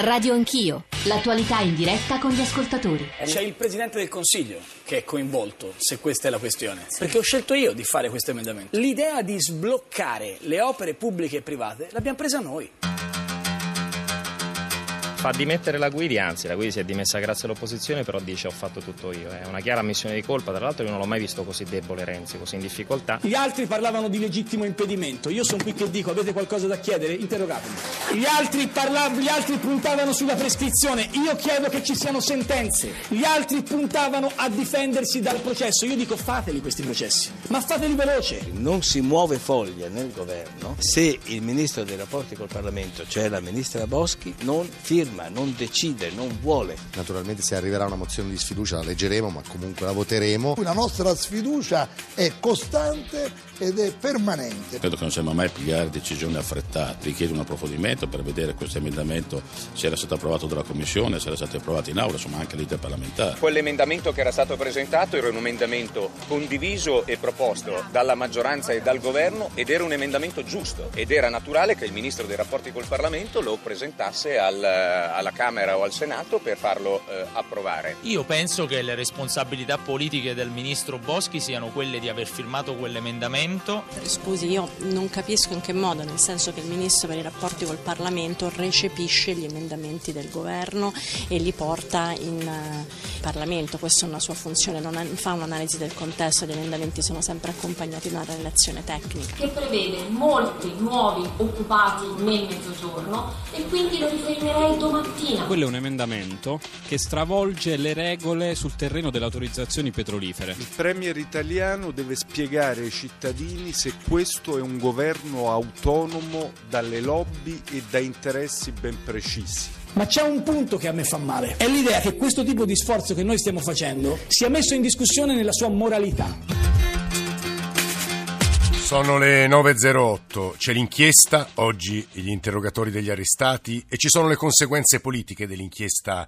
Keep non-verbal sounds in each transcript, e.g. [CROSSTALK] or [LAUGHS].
Radio Anch'io, l'attualità in diretta con gli ascoltatori. C'è il Presidente del Consiglio che è coinvolto, se questa è la questione, perché ho scelto io di fare questo emendamento. L'idea di sbloccare le opere pubbliche e private l'abbiamo presa noi fa dimettere la Guidi, anzi la Guidi si è dimessa grazie all'opposizione, però dice ho fatto tutto io. È una chiara ammissione di colpa, tra l'altro io non l'ho mai visto così debole Renzi, così in difficoltà. Gli altri parlavano di legittimo impedimento, io sono qui che dico avete qualcosa da chiedere? Interrogatemi. Gli altri, parlavano, gli altri puntavano sulla prescrizione, io chiedo che ci siano sentenze. Gli altri puntavano a difendersi dal processo, io dico fateli questi processi, ma fateli veloce. Non si muove foglia nel governo se il ministro dei rapporti col Parlamento, cioè la ministra Boschi, non firma firma, non decide, non vuole. Naturalmente se arriverà una mozione di sfiducia la leggeremo, ma comunque la voteremo. La nostra sfiducia è costante ed è permanente. Credo che non siamo mai pigliare decisioni affrettate, richiede un approfondimento per vedere questo emendamento se era stato approvato dalla Commissione, se era stato approvato in aula, insomma anche l'iter parlamentare. Quell'emendamento che era stato presentato era un emendamento condiviso e proposto dalla maggioranza e dal governo ed era un emendamento giusto ed era naturale che il Ministro dei rapporti col Parlamento lo presentasse al, alla Camera o al Senato per farlo eh, approvare. Io penso che le responsabilità politiche del Ministro Boschi siano quelle di aver firmato quell'emendamento. Scusi, io non capisco in che modo, nel senso che il Ministro per i rapporti col Parlamento recepisce gli emendamenti del governo e li porta in uh, Parlamento, questa è una sua funzione, non fa un'analisi del contesto, gli emendamenti sono sempre accompagnati da una relazione tecnica. Che prevede molti nuovi occupati nel mezzogiorno e quindi lo riferirei domattina. Quello è un emendamento che stravolge le regole sul terreno delle autorizzazioni petrolifere. Il Premier italiano deve spiegare ai cittadini cittadini se questo è un governo autonomo dalle lobby e da interessi ben precisi. Ma c'è un punto che a me fa male, è l'idea che questo tipo di sforzo che noi stiamo facendo sia messo in discussione nella sua moralità. Sono le 9.08, c'è l'inchiesta, oggi gli interrogatori degli arrestati e ci sono le conseguenze politiche dell'inchiesta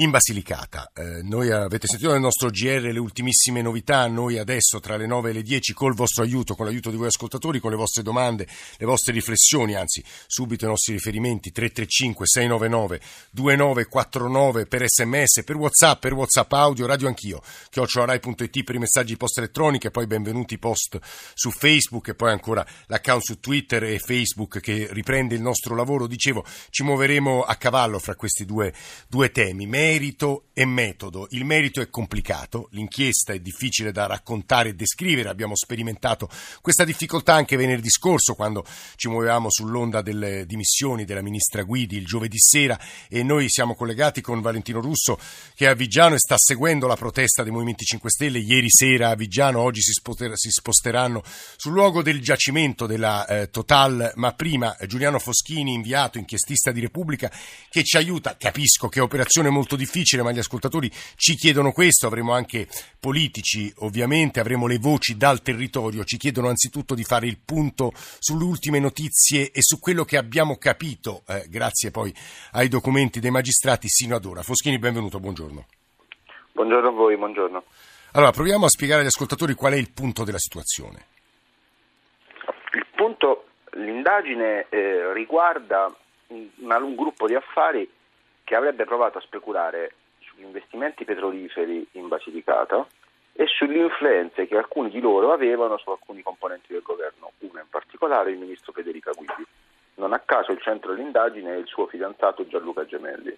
in Basilicata. Eh, noi avete sentito nel nostro GR le ultimissime novità, noi adesso tra le 9 e le 10 col vostro aiuto, con l'aiuto di voi ascoltatori, con le vostre domande, le vostre riflessioni, anzi subito i nostri riferimenti 335 699 2949 per sms, per whatsapp, per whatsapp audio, radio anch'io, chiocciolarai.it per i messaggi post elettroniche, poi benvenuti post su Facebook e poi ancora l'account su Twitter e Facebook che riprende il nostro lavoro. Dicevo, ci muoveremo a cavallo fra questi due, due temi merito e metodo. Il merito è complicato, l'inchiesta è difficile da raccontare e descrivere, abbiamo sperimentato questa difficoltà anche venerdì scorso quando ci muovevamo sull'onda delle dimissioni della ministra Guidi il giovedì sera e noi siamo collegati con Valentino Russo che è a Vigiano e sta seguendo la protesta dei Movimenti 5 Stelle. Ieri sera a Vigiano, oggi si, sposteranno sul luogo del giacimento della eh, Total, ma prima Giuliano Foschini, inviato, inchiestista di Repubblica, che ci aiuta, capisco che è operazione molto difficile, ma gli ascoltatori ci chiedono questo, avremo anche politici ovviamente, avremo le voci dal territorio, ci chiedono anzitutto di fare il punto sulle ultime notizie e su quello che abbiamo capito, eh, grazie poi ai documenti dei magistrati sino ad ora. Foschini, benvenuto, buongiorno. Buongiorno a voi, buongiorno. Allora, proviamo a spiegare agli ascoltatori qual è il punto della situazione. Il punto, l'indagine eh, riguarda un, un gruppo di affari che avrebbe provato a speculare sugli investimenti petroliferi in Basilicata e sulle influenze che alcuni di loro avevano su alcuni componenti del governo, uno in particolare il ministro Federica Guidi. Non a caso il centro dell'indagine è il suo fidanzato Gianluca Gemelli.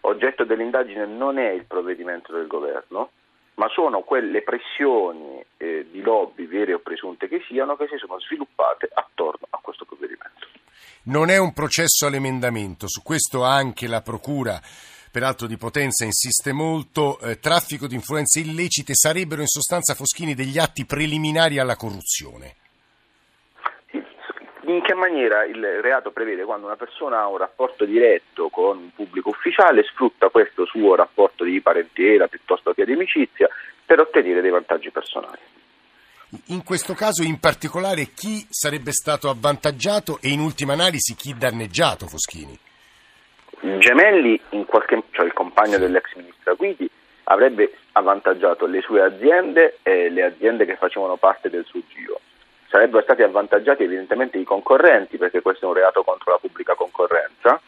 Oggetto dell'indagine non è il provvedimento del governo, ma sono quelle pressioni eh, di lobby vere o presunte che siano che si sono sviluppate attorno a questo provvedimento. Non è un processo all'emendamento, su questo anche la Procura peraltro di Potenza insiste molto, eh, traffico di influenze illecite sarebbero in sostanza Foschini degli atti preliminari alla corruzione. In che maniera il reato prevede quando una persona ha un rapporto diretto con un pubblico ufficiale, sfrutta questo suo rapporto di parentela piuttosto che di amicizia per ottenere dei vantaggi personali. In questo caso in particolare chi sarebbe stato avvantaggiato e in ultima analisi chi danneggiato, Foschini? Gemelli, qualche, cioè il compagno dell'ex ministra Guidi, avrebbe avvantaggiato le sue aziende e le aziende che facevano parte del suo giro. Sarebbero stati avvantaggiati evidentemente i concorrenti, perché questo è un reato contro la pubblica concorrenza,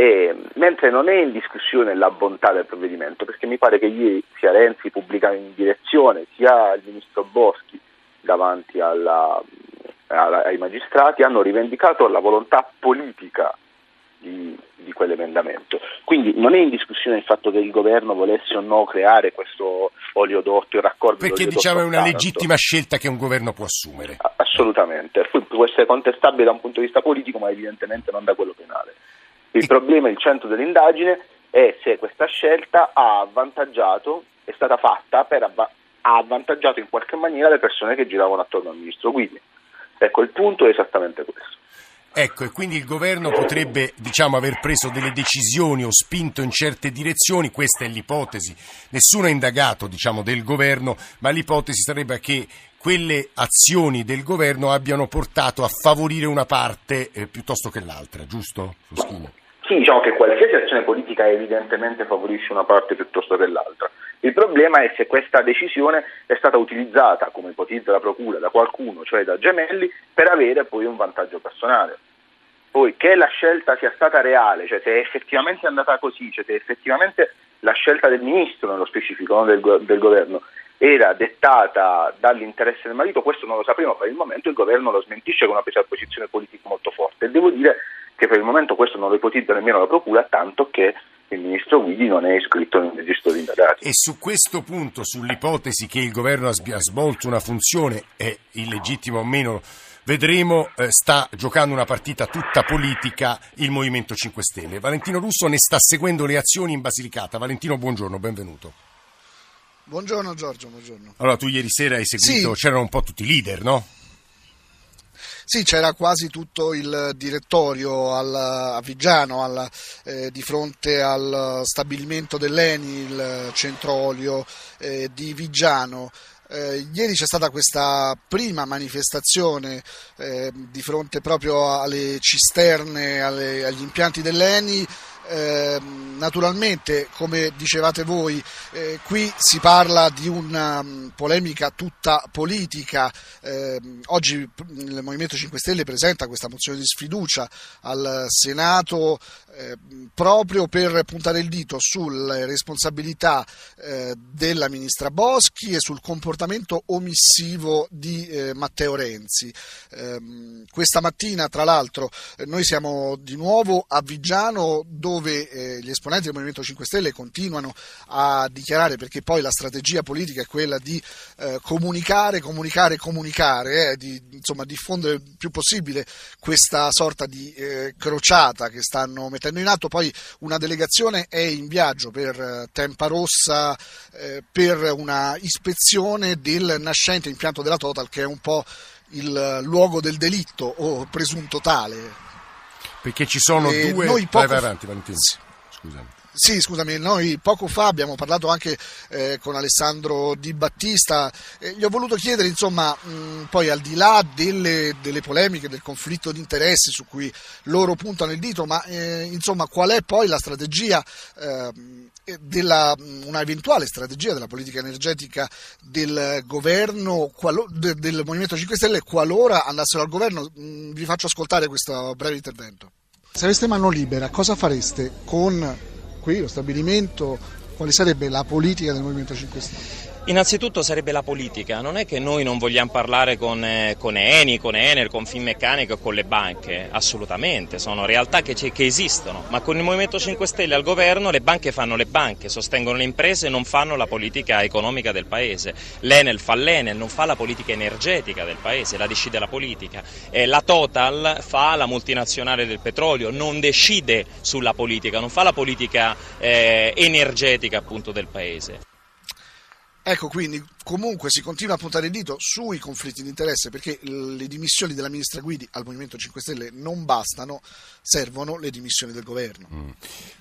E, mentre non è in discussione la bontà del provvedimento, perché mi pare che ieri sia Renzi pubblica in direzione, sia il ministro Boschi davanti alla, alla, ai magistrati hanno rivendicato la volontà politica di, di, quell'emendamento. Quindi non è in discussione il fatto che il governo volesse o no creare questo oleodotto, il raccordo Perché diciamo è una legittima scelta che un governo può assumere. Assolutamente, può essere contestabile da un punto di vista politico ma evidentemente non da quello penale. Il problema, il centro dell'indagine è se questa scelta ha avvantaggiato, è stata fatta per avva- ha avvantaggiato in qualche maniera le persone che giravano attorno al ministro Guidi. Ecco, il punto è esattamente questo. Ecco, e quindi il governo potrebbe diciamo, aver preso delle decisioni o spinto in certe direzioni, questa è l'ipotesi. Nessuno è indagato diciamo, del governo, ma l'ipotesi sarebbe che quelle azioni del governo abbiano portato a favorire una parte eh, piuttosto che l'altra, giusto? Foschino? Sì, diciamo che qualsiasi azione politica evidentemente favorisce una parte piuttosto che l'altra. Il problema è se questa decisione è stata utilizzata, come ipotizza la Procura, da qualcuno, cioè da Gemelli, per avere poi un vantaggio personale. Poi che la scelta sia stata reale, cioè se è effettivamente andata così, cioè se effettivamente la scelta del ministro, nello specifico, non del, del governo, era dettata dall'interesse del marito, questo non lo sapremo, per il momento il governo lo smentisce con una presa di posizione politica molto forte e devo dire che per il momento questo non lo ipotizza nemmeno la Procura, tanto che il ministro Guidi non è iscritto nel registro di indagati. E su questo punto, sull'ipotesi che il governo ha svolto una funzione, è illegittima o meno, vedremo, eh, sta giocando una partita tutta politica il Movimento 5 Stelle. Valentino Russo ne sta seguendo le azioni in Basilicata. Valentino, buongiorno, benvenuto. Buongiorno Giorgio, buongiorno. Allora, tu ieri sera hai seguito, sì. c'erano un po' tutti i leader, no? Sì, c'era quasi tutto il direttorio al, a Vigiano al, eh, di fronte al stabilimento dell'Eni, il centro olio eh, di Vigiano. Eh, ieri c'è stata questa prima manifestazione eh, di fronte proprio alle cisterne, alle, agli impianti dell'Eni eh, naturalmente, come dicevate voi, eh, qui si parla di una um, polemica tutta politica. Eh, oggi il Movimento 5 Stelle presenta questa mozione di sfiducia al Senato ehm, proprio per puntare il dito sulle responsabilità eh, della ministra Boschi e sul comportamento omissivo di eh, Matteo Renzi. Ehm, questa mattina, tra l'altro, noi siamo di nuovo a Vigiano dove dove eh, gli esponenti del Movimento 5 Stelle continuano a dichiarare, perché poi la strategia politica è quella di eh, comunicare, comunicare, comunicare, eh, di insomma, diffondere il più possibile questa sorta di eh, crociata che stanno mettendo in atto. Poi una delegazione è in viaggio per eh, Tempa Rossa eh, per una ispezione del nascente impianto della Total, che è un po' il luogo del delitto o presunto tale perché ci sono e due... Noi poco... Vai, vai avanti Valentino, scusami. Sì, scusami, noi poco fa abbiamo parlato anche eh, con Alessandro Di Battista, eh, gli ho voluto chiedere, insomma, mh, poi al di là delle, delle, polemiche, del conflitto di interessi su cui loro puntano il dito, ma eh, insomma qual è poi la strategia, ehm, della, una eventuale strategia della politica energetica del governo, qualo, de, del Movimento 5 Stelle qualora andassero al governo? Mh, vi faccio ascoltare questo breve intervento. Se aveste mano libera, cosa fareste con qui, lo stabilimento, quale sarebbe la politica del Movimento 5 Stelle? Innanzitutto sarebbe la politica, non è che noi non vogliamo parlare con, eh, con Eni, con Enel, con Finmeccanico e con le banche, assolutamente, sono realtà che, che, esistono, ma con il Movimento 5 Stelle al governo le banche fanno le banche, sostengono le imprese e non fanno la politica economica del Paese, l'Enel fa l'Enel, non fa la politica energetica del Paese, la decide la politica, e la Total fa la multinazionale del petrolio, non decide sulla politica, non fa la politica eh, energetica appunto del Paese. Ecco quindi comunque si continua a puntare il dito sui conflitti di interesse perché le dimissioni della ministra Guidi al Movimento 5 Stelle non bastano, servono le dimissioni del governo. Mm.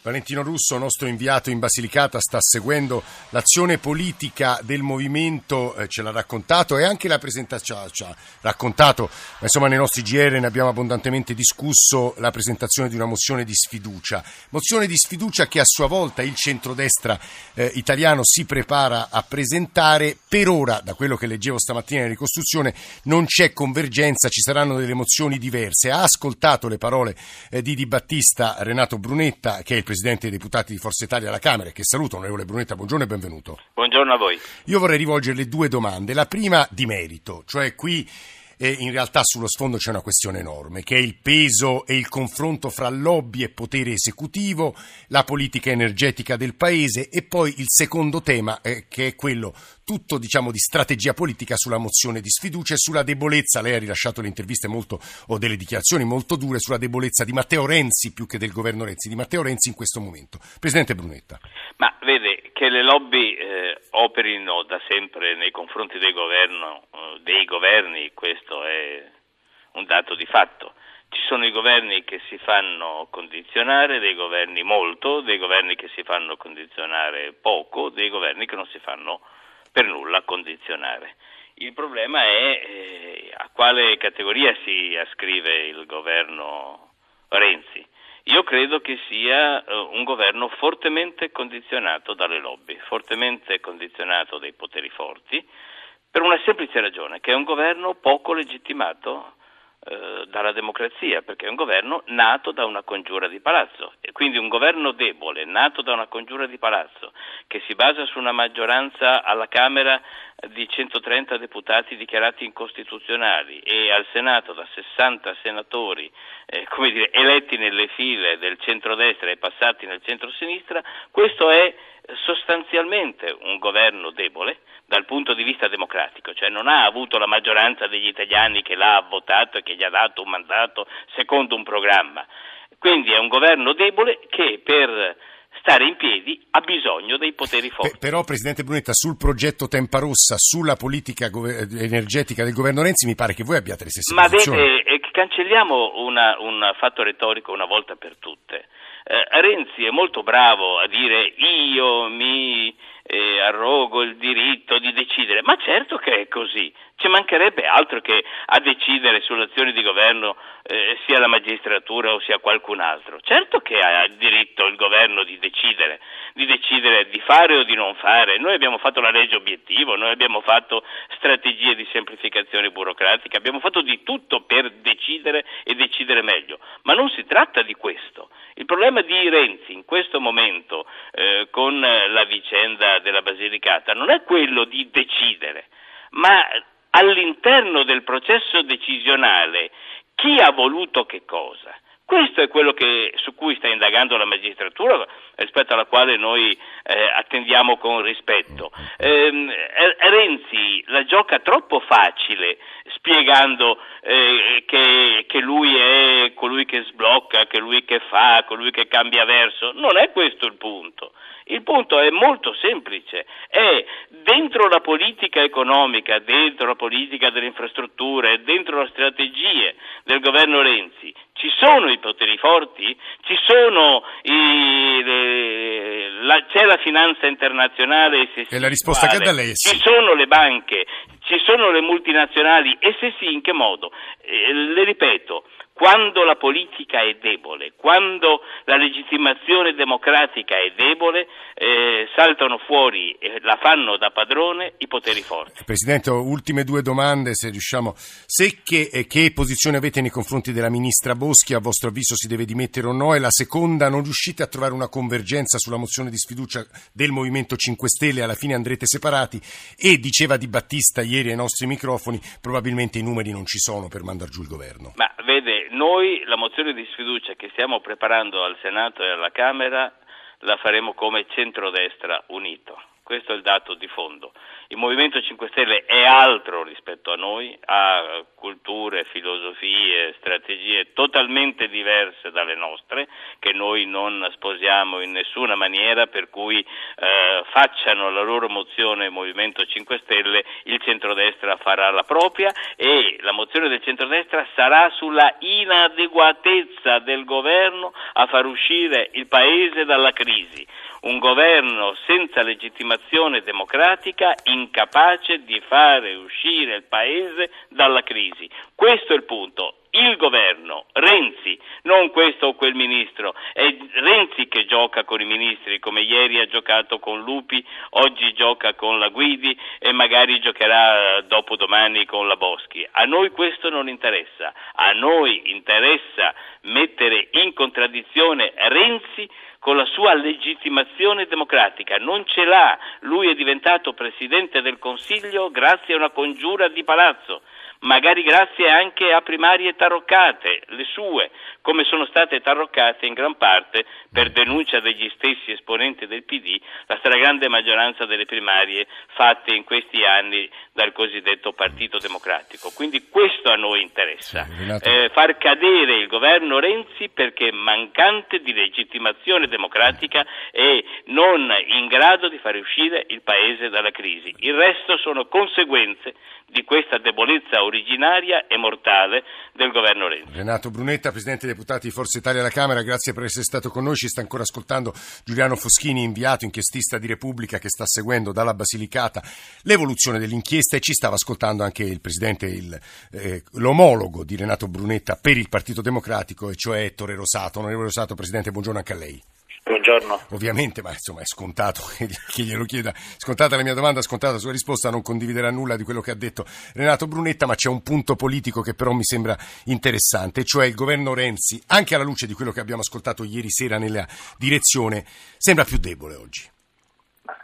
Valentino Russo, nostro inviato in Basilicata, sta seguendo l'azione politica del movimento, eh, ce l'ha raccontato e anche la presentazione ci ha raccontato, insomma nei nostri GR ne abbiamo abbondantemente discusso la presentazione di una mozione di sfiducia, mozione di sfiducia che a sua volta il centrodestra eh, italiano si prepara a presentare per per ora, da quello che leggevo stamattina in ricostruzione, non c'è convergenza, ci saranno delle mozioni diverse. Ha ascoltato le parole eh, di Di Battista Renato Brunetta, che è il Presidente dei Deputati di Forza Italia alla Camera, che saluto, onorevole Brunetta, buongiorno e benvenuto. Buongiorno a voi. Io vorrei rivolgerle due domande. La prima di merito, cioè qui e in realtà sullo sfondo c'è una questione enorme, che è il peso e il confronto fra lobby e potere esecutivo, la politica energetica del Paese e poi il secondo tema, eh, che è quello tutto diciamo di strategia politica sulla mozione di sfiducia e sulla debolezza, lei ha rilasciato le interviste molto, o delle dichiarazioni molto dure sulla debolezza di Matteo Renzi più che del governo Renzi, di Matteo Renzi in questo momento. Presidente Brunetta. Ma vede che le lobby eh, operino da sempre nei confronti del governo, eh, dei governi, questo è un dato di fatto. Ci sono i governi che si fanno condizionare, dei governi molto, dei governi che si fanno condizionare poco, dei governi che non si fanno per nulla condizionare. Il problema è eh, a quale categoria si ascrive il governo Renzi. Io credo che sia eh, un governo fortemente condizionato dalle lobby, fortemente condizionato dai poteri forti, per una semplice ragione, che è un governo poco legittimato eh, dalla democrazia, perché è un governo nato da una congiura di palazzo. E quindi un governo debole, nato da una congiura di palazzo, che si basa su una maggioranza alla Camera di 130 deputati dichiarati incostituzionali e al Senato da 60 senatori eh, dire, eletti nelle file del centrodestra e passati nel centrosinistra, questo è sostanzialmente un governo debole dal punto di vista democratico, cioè non ha avuto la maggioranza degli italiani che l'ha votato e che gli ha dato un mandato secondo un programma. Quindi è un governo debole che per stare in piedi ha bisogno dei poteri forti. però, Presidente Brunetta, sul progetto Tempa Rossa, sulla politica energetica del governo Renzi, mi pare che voi abbiate le stesse Ma posizioni. Ma vede, eh, cancelliamo una, un fatto retorico una volta per tutte. Eh, Renzi è molto bravo a dire io mi eh, arrogo il diritto di decidere, ma certo che è così, ci mancherebbe altro che a decidere sull'azione di governo eh, sia la magistratura o sia qualcun altro. Certo che ha il diritto il governo di decidere, di decidere di fare o di non fare. Noi abbiamo fatto la legge obiettivo, noi abbiamo fatto strategie di semplificazione burocratica, abbiamo fatto di tutto per decidere e decidere meglio, ma non si tratta di questo. Il problema di Renzi in questo momento eh, con la vicenda della Basilicata non è quello di decidere, ma all'interno del processo decisionale chi ha voluto che cosa. Questo è quello che, su cui sta indagando la magistratura, rispetto alla quale noi eh, attendiamo con rispetto. Eh, Renzi la gioca troppo facile spiegando eh, che, che, lui è colui che sblocca, che lui che fa, colui che cambia verso. Non è questo il punto. Il punto è molto semplice, è dentro la politica economica, dentro la politica delle infrastrutture, dentro le strategie del governo Renzi, ci sono i poteri forti? I, le, la, c'è la finanza internazionale? E, e la risposta che da lei è sì. Ci sono le banche, ci sono le multinazionali e se sì in che modo? Eh, le ripeto, quando la politica è debole, quando la legittimazione democratica è debole, eh, saltano fuori e la fanno da padrone i poteri forti. Presidente, ultime due domande, se riusciamo. Se che, eh, che posizione avete nei confronti della ministra Boschi? A vostro avviso si deve dimettere o no? E la seconda, non riuscite a trovare una convergenza sulla mozione di sfiducia del Movimento 5 Stelle? Alla fine andrete separati? E diceva Di Battista ieri ai nostri microfoni, probabilmente i numeri non ci sono per mandare giù il governo. Ma vede, noi la mozione di sfiducia che stiamo preparando al Senato e alla Camera la faremo come centrodestra unito. Questo è il dato di fondo. Il Movimento 5 Stelle è altro rispetto a noi, ha culture, filosofie, strategie totalmente diverse dalle nostre, che noi non sposiamo in nessuna maniera, per cui eh, facciano la loro mozione Movimento 5 Stelle, il centrodestra farà la propria e la mozione del centrodestra sarà sulla inadeguatezza del governo a far uscire il Paese dalla crisi. Un governo senza legittimazione democratica incapace di fare uscire il Paese dalla crisi. Questo è il punto. il governo, Renzi, non questo o quel ministro, è Renzi che gioca con i ministri, come ieri ha giocato con Lupi, oggi gioca con la Guidi e magari giocherà dopodomani con la Boschi. A noi questo non interessa, a noi interessa mettere in contraddizione Renzi con la sua legittimazione democratica, non ce l'ha, lui è diventato Presidente del Consiglio grazie a una congiura di palazzo, magari grazie anche a primarie taroccate, le sue, come sono state taroccate in gran parte per denuncia degli stessi esponenti del PD la stragrande maggioranza delle primarie fatte in questi anni dal cosiddetto Partito Democratico. Quindi questo a noi interessa, eh, far cadere il governo Renzi perché mancante di legittimazione democratica e non in grado di far uscire il Paese dalla crisi. Il resto sono conseguenze di questa debolezza originaria e mortale del governo Renzi. Renato Brunetta, Presidente dei Deputati di Forza Italia alla Camera, grazie per essere stato con noi. Ci sta ancora ascoltando Giuliano Foschini, inviato inchiestista di Repubblica che sta seguendo dalla Basilicata l'evoluzione dell'inchiesta e ci stava ascoltando anche il Presidente, il, eh, l'omologo di Renato Brunetta per il Partito Democratico, e cioè Ettore Rosato. Onorevole Rosato, Presidente, buongiorno anche a lei. Buongiorno. Ovviamente, ma insomma è scontato [LAUGHS] che glielo chieda. Scontata la mia domanda, scontata la sua risposta, non condividerà nulla di quello che ha detto Renato Brunetta, ma c'è un punto politico che però mi sembra interessante, cioè il governo Renzi, anche alla luce di quello che abbiamo ascoltato ieri sera nella direzione, sembra più debole oggi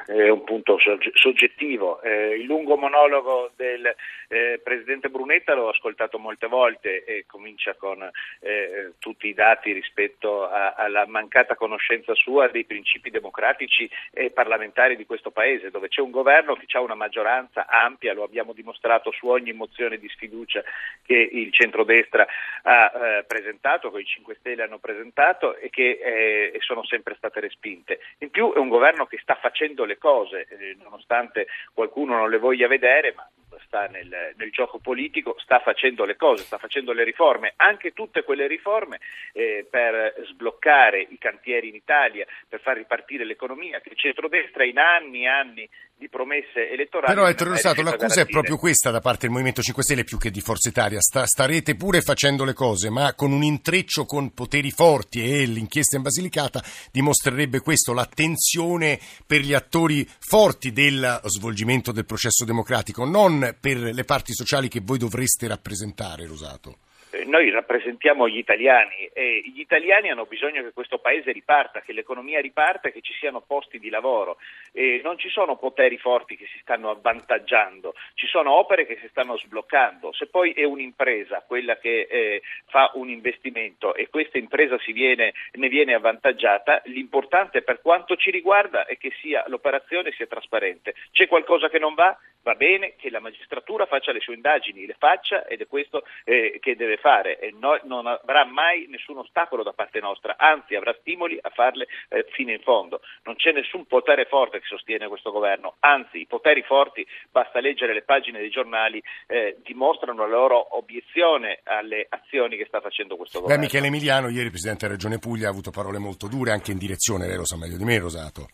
è un punto soggettivo. Eh, il lungo monologo del eh, Presidente Brunetta l'ho ascoltato molte volte e comincia con eh, tutti i dati rispetto a, alla mancata conoscenza sua dei principi democratici e parlamentari di questo Paese, dove c'è un governo che ha una maggioranza ampia, lo abbiamo dimostrato su ogni mozione di sfiducia che il centrodestra ha eh, presentato, che i 5 Stelle hanno presentato e che eh, sono sempre state respinte. In più è un governo che sta facendo le cose, eh, nonostante qualcuno non le voglia vedere, ma sta nel, nel, gioco politico, sta facendo le cose, sta facendo le riforme, anche tutte quelle riforme eh, per sbloccare i cantieri in Italia, per far ripartire l'economia, che il centrodestra in anni e anni di promesse elettorali. Però Ettore Rosato, l'accusa è proprio questa da parte del Movimento 5 Stelle più che di Forza Italia. Sta, starete pure facendo le cose, ma con un intreccio con poteri forti e l'inchiesta in Basilicata dimostrerebbe questo, l'attenzione per gli attori forti del svolgimento del processo democratico, non per le parti sociali che voi dovreste rappresentare, Rosato noi rappresentiamo gli italiani e gli italiani hanno bisogno che questo paese riparta, che l'economia riparta, che ci siano posti di lavoro. E non ci sono poteri forti che si stanno avvantaggiando, ci sono opere che si stanno sbloccando. Se poi è un'impresa quella che eh, fa un investimento e questa impresa viene, ne viene avvantaggiata, l'importante per quanto ci riguarda è che sia, l'operazione sia trasparente. C'è qualcosa che non va? Va bene che la magistratura faccia le sue indagini, le faccia ed è questo eh, che deve fare e no, non avrà mai nessun ostacolo da parte nostra, anzi avrà stimoli a farle eh, fino in fondo. Non c'è nessun potere forte che sostiene questo governo, anzi i poteri forti, basta leggere le pagine dei giornali, eh, dimostrano la loro obiezione alle azioni che sta facendo questo governo. Beh, Michele Emiliano, ieri Presidente della Regione Puglia, ha avuto parole molto dure anche in direzione, lei lo sa meglio di me, Rosato.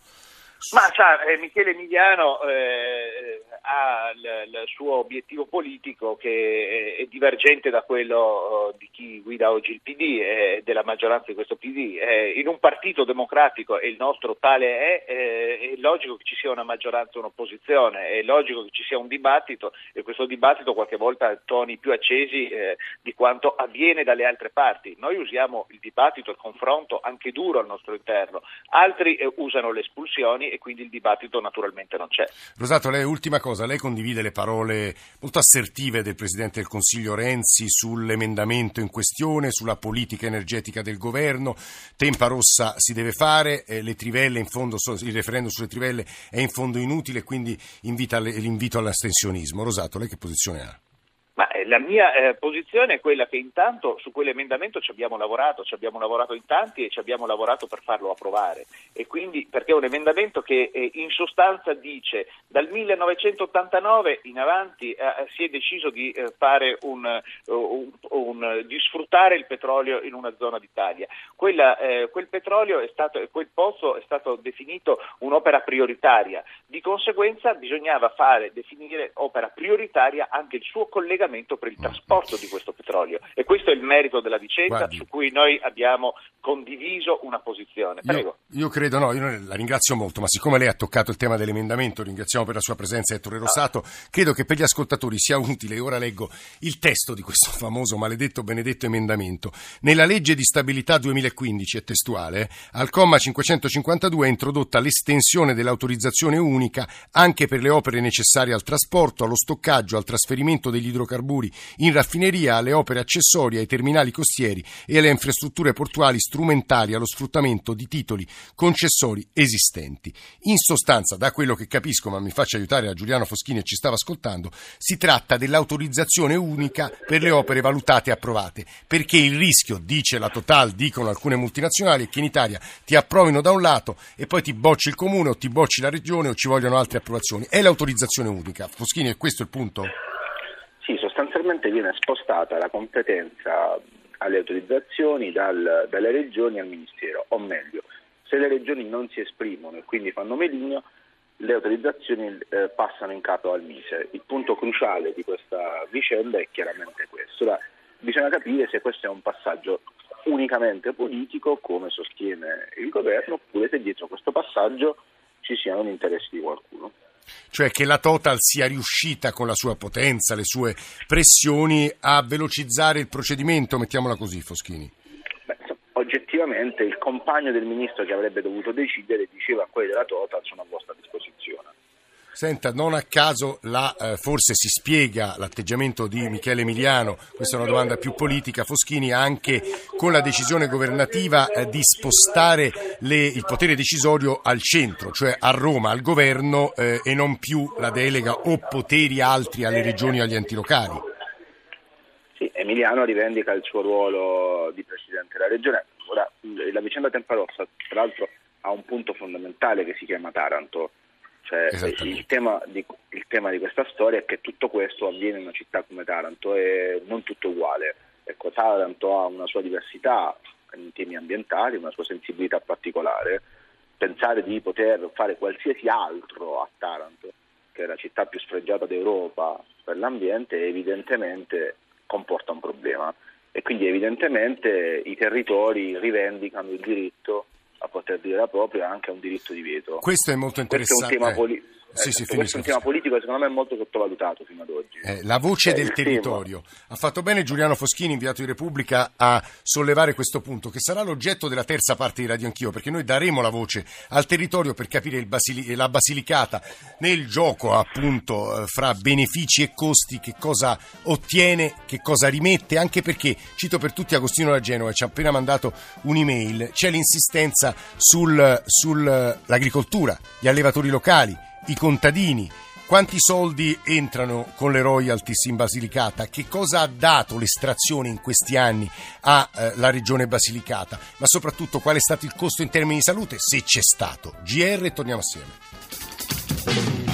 Ma sa, eh, Michele Emiliano eh, ha il suo obiettivo politico che è, è divergente da quello uh, di chi guida oggi il PD e della maggioranza di questo PD. In un partito democratico, e il nostro tale è, è logico che ci sia una maggioranza e un'opposizione, è logico che ci sia un dibattito e questo dibattito qualche volta ha toni più accesi eh, di quanto avviene dalle altre parti. Noi usiamo il dibattito, il confronto anche duro al nostro interno, altri eh, usano le espulsioni e quindi il dibattito naturalmente non c'è. Rosato, lei ultima cosa, lei condivide le parole molto assertive del Presidente del Consiglio Renzi sull'emendamento in questione, sulla politica energetica del governo, Tempa Rossa si deve fare, eh, fondo, il referendum sulle trivelle è in fondo inutile, quindi l'invito all'astensionismo. Rosato, lei che posizione ha? Ma eh, la mia eh, posizione è quella che intanto su quell'emendamento ci abbiamo lavorato, ci abbiamo lavorato in tanti e ci abbiamo lavorato per farlo approvare. E quindi perché è un emendamento che eh, in sostanza dice dal 1989 in avanti eh, eh, si è deciso di eh, un, un, un, di sfruttare il petrolio in una zona d'Italia. Quella, quel petrolio è stato, quel pozzo è stato definito un'opera prioritaria. Di conseguenza bisognava fare, definire opera prioritaria anche il suo collegamento finanziamento per il trasporto di questo petrolio e questo è il merito della vicenda Guardi. su cui noi abbiamo condiviso una posizione. Prego. Io, io credo, no, io la ringrazio molto, ma siccome lei ha toccato il tema dell'emendamento, ringraziamo per la sua presenza Ettore Rosato, credo che per gli ascoltatori sia utile, ora leggo il testo di questo famoso maledetto benedetto emendamento. Nella legge di stabilità 2015, è testuale, al comma 552 è introdotta l'estensione dell'autorizzazione unica anche per le opere necessarie al trasporto, allo stoccaggio, al trasferimento degli idrocarburi in raffineria, alle opere accessorie, ai terminali costieri e alle infrastrutture portuali strumentali allo sfruttamento di titoli concessori esistenti. In sostanza, da quello che capisco, ma mi faccia aiutare a Giuliano Foschini e ci stava ascoltando, si tratta dell'autorizzazione unica per le opere valutate e approvate, perché il rischio, dice la Total, dicono alcune multinazionali, è che in Italia ti approvino da un lato e poi ti bocci il comune o ti bocci la regione o ci vogliono altre approvazioni. È l'autorizzazione unica. Foschini, è questo il punto? Sì, sostanzialmente viene spostata la competenza alle autorizzazioni dal- dalle regioni al Ministero, o meglio, se le regioni non si esprimono e quindi fanno meligno, le autorizzazioni eh, passano in capo al Mise. Il punto cruciale di questa vicenda è chiaramente questo. Ora, bisogna capire se questo è un passaggio unicamente politico, come sostiene il governo, oppure se dietro questo passaggio ci siano gli interessi di qualcuno. Cioè che la Total sia riuscita con la sua potenza, le sue pressioni a velocizzare il procedimento, mettiamola così, Foschini. Oggettivamente il compagno del ministro che avrebbe dovuto decidere diceva a quelli della Total sono a vostra. Senta, non a caso la, eh, forse si spiega l'atteggiamento di Michele Emiliano, questa è una domanda più politica, Foschini, anche con la decisione governativa eh, di spostare le- il potere decisorio al centro, cioè a Roma, al governo eh, e non più la delega o poteri altri alle regioni o agli enti locali. Sì, Emiliano rivendica il suo ruolo di presidente della regione. Ora, la vicenda Temparossa, tra l'altro, ha un punto fondamentale che si chiama Taranto. Cioè, il, tema di, il tema di questa storia è che tutto questo avviene in una città come Taranto e non tutto uguale. Ecco, Taranto ha una sua diversità in temi ambientali, una sua sensibilità particolare. Pensare di poter fare qualsiasi altro a Taranto, che è la città più sfregiata d'Europa per l'ambiente, evidentemente comporta un problema e quindi evidentemente i territori rivendicano il diritto a poter dire la propria e anche a un diritto di veto. Questo è molto Questo è un interessante. tema, poli- Sì, sì, esatto, questo è un tema politico che secondo me è molto sottovalutato fino ad oggi. Eh, la voce Eh, del territorio. Ha fatto bene Giuliano Foschini, inviato di Repubblica, a sollevare questo punto, che sarà l'oggetto della terza parte di Radio Anch'io, perché noi daremo la voce al territorio per capire il Basili- la Basilicata nel gioco, appunto, eh, fra benefici e costi, che cosa ottiene, che cosa rimette, anche perché, cito per tutti Agostino da Genova, ci ha appena mandato un'email, c'è l'insistenza sul- sull'agricoltura, gli allevatori locali, i contadini, quanti soldi entrano con le royalties in Basilicata? Che cosa ha dato l'estrazione in questi anni alla regione Basilicata? Ma soprattutto qual è stato il costo in termini di salute? Se c'è stato. GR torniamo assieme.